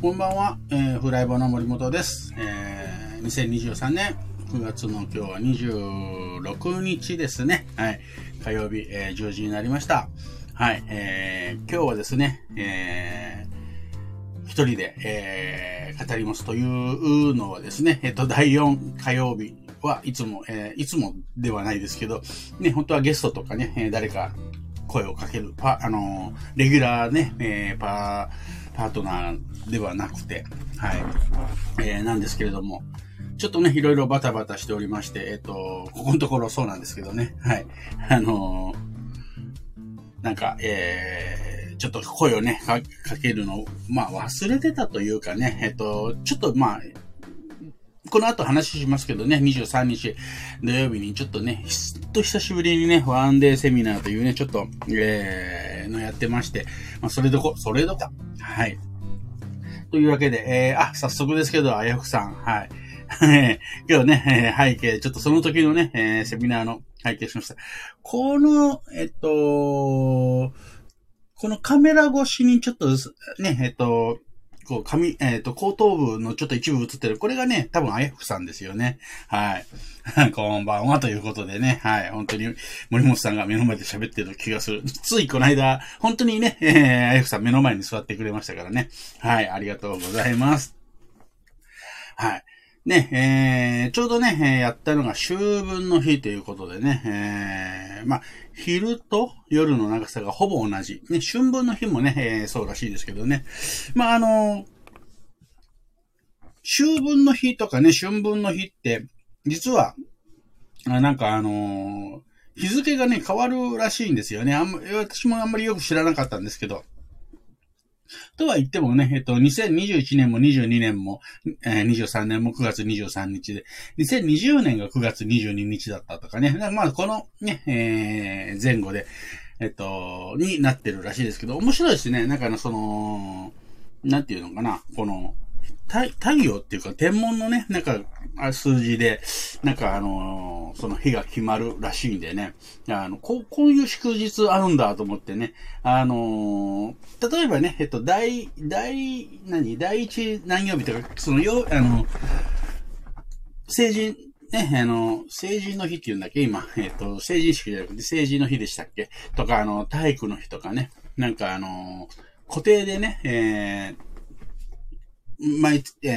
こんばんは、えー、フライボの森本です。えー、2023年9月の今日は26日ですね。はい。火曜日、えー、10時になりました。はい。えー、今日はですね、えー、一人で、えー、語りますというのはですね、えっ、と、第4火曜日はいつも、えー、いつもではないですけど、ね、本当はゲストとかね、誰か声をかける、パ、あのレギュラーね、えーパー、パートナーではなくて、はい、えーなんですけれども、ちょっとね、いろいろバタバタしておりまして、えっ、と、ここのところそうなんですけどね、はい、あのーなんか、えー、ちょっと声をね、かけるのを、まあ忘れてたというかね、えっ、と、ちょっとまあ、この後話しますけどね、23日土曜日にちょっとね、ひっと久しぶりにね、ワンデーセミナーというね、ちょっと、えー、のやってまして、まあ、それどこ、それどこ、はい。というわけで、えー、あ、早速ですけど、あやふくさん、はい。今日ね、え背景、ちょっとその時のね、えーセミナーの背景しました。この、えっと、このカメラ越しにちょっとね、えっと、こう、髪、えっ、と、後頭部のちょっと一部映ってる。これがね、多分、あやふくさんですよね。はい。こんばんは、ということでね。はい。本当に、森本さんが目の前で喋ってる気がする。ついこの間、本当にね、えー、あやふくさん目の前に座ってくれましたからね。はい。ありがとうございます。はい。ね、えー、ちょうどね、えーやったのが秋分の日ということでね、えー、まあ、昼と夜の長さがほぼ同じ。ね、春分の日もね、えーそうらしいですけどね。まあ、あの秋分の日とかね、春分の日って、実は、なんかあのー日付がね、変わるらしいんですよね。あんま私もあんまりよく知らなかったんですけど。とは言ってもね、えっと、2021年も22年も、えー23年も9月23日で、2020年が9月22日だったとかね。かまあ、このね、えー前後で、えっと、になってるらしいですけど、面白いですね。なんかの、その、なんていうのかな、この、太陽っていうか天文のね、なんか、あ数字で、なんかあのーその日が決まるらしいんでね、あの、こう、こういう祝日あるんだと思ってね、あのー例えばね、えっと、第、第、何、第一何曜日とか、その、よ、あの、成人、ね、あの、成人の日って言うんだっけ？今、えっと、成人式じゃなくて成人の日でしたっけ？とか、あの、体育の日とかね、なんかあの、固定でね、えー、毎、えー